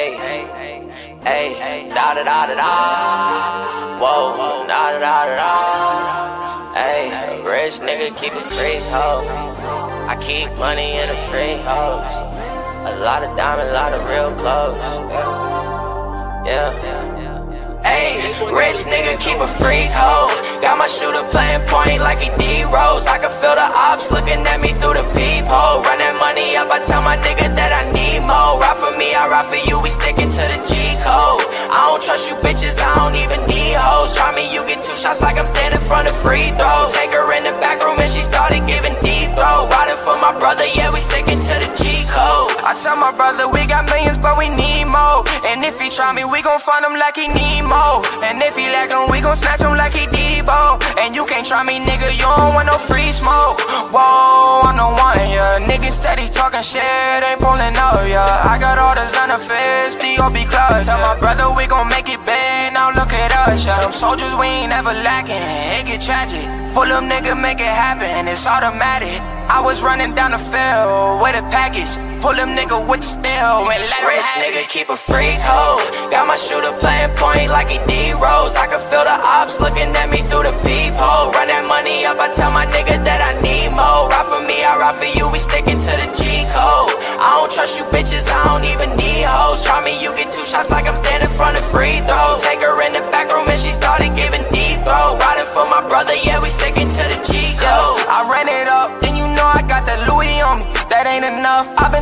Hey, hey, hey, da da da da da. Whoa, da da da da da. Hey, rich nigga keep it free hoe. I keep money in the free hoes. A lot of diamonds, a lot of real clothes. Yeah. Ayy, rich nigga keep a free hoe. Got my shooter playing point like he D Rose. I can feel the ops looking at me sticking to the G code. I don't trust you bitches, I don't even need hoes. Try me, you get two shots like I'm standing front of free throw. Take her in the back room and she started giving deep throw. Riding for my brother, yeah, we sticking to the G code. I tell my brother we got millions, but we need more. And if he try me, we gon' find him like he need more. And if he lack him, we gon' snatch him like he Debo. And you can't try me, nigga, you don't want no free smoke. Whoa, I'm the one, yeah. Niggas steady talking shit, ain't pulling up, yeah. I got all Xanafish, D.O.B. club. Tell my brother we gon' make it big, now look at us, yeah. Them soldiers, we ain't never lacking, it get tragic. Pull up, nigga, make it happen, it's automatic. I was running down the field with a package. Pull them nigga with the steel and let him Rich nigga keep a free code. Got my shooter playing point like he D Rose. I can feel the ops looking at me through the peephole. Run that money up, I tell my nigga that I need more. Ride for me, I ride for you, we sticking to the G code. I don't trust you bitches, I don't even need hoes. Try me, you get two shots like I'm standing front of free throw. Take her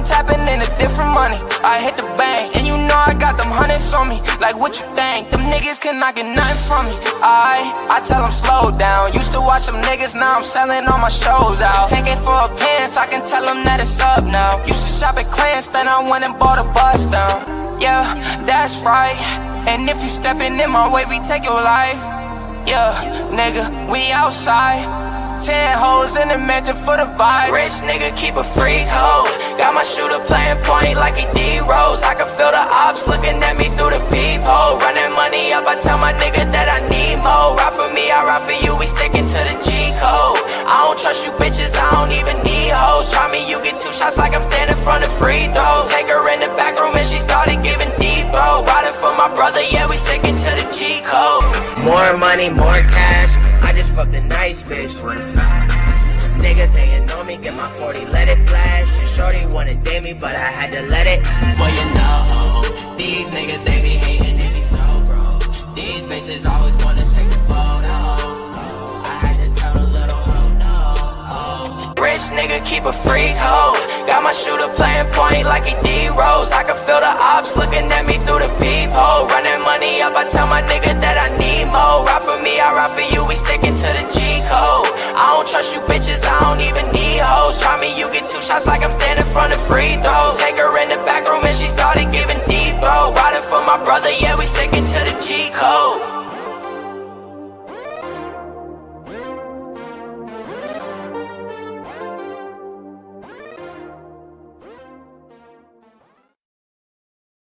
tapping into different money. I hit the bank, and you know I got them hundreds on me. Like what you think? Them niggas cannot get nothing from me. I I tell them slow down. Used to watch them niggas, now I'm selling all my shows out. Thinking for a pants, I can tell them that it's up now. Used to shop at Clans, then I went and bought a bus down. Yeah, that's right. And if you stepping in my way, we take your life. Yeah, nigga, we outside. Ten hoes in the mansion for the vibes. Rich nigga keep a free code. Point like he D Rose. I can feel the ops looking at me through the peephole. Run that money up, I tell my nigga that I need more. Ride for me, I ride for you, we sticking to the G code. I don't trust you bitches, I don't even need hoes. Try me, you get two shots like I'm standing front of free throw. Take her in the back room and she started giving throw. Riding for my brother, yeah, we sticking to the G code. More money, more cash. I just fucked a nice bitch the. Niggas hating on me, get my 40, let it flash. Shorty wanna date me, but I had to let it. Well, you know, these niggas, they be hating, they be so broke. These bitches always wanna take a photo. I had to tell the little hoe no. Rich nigga keep a free code. Got my shooter playing point like he D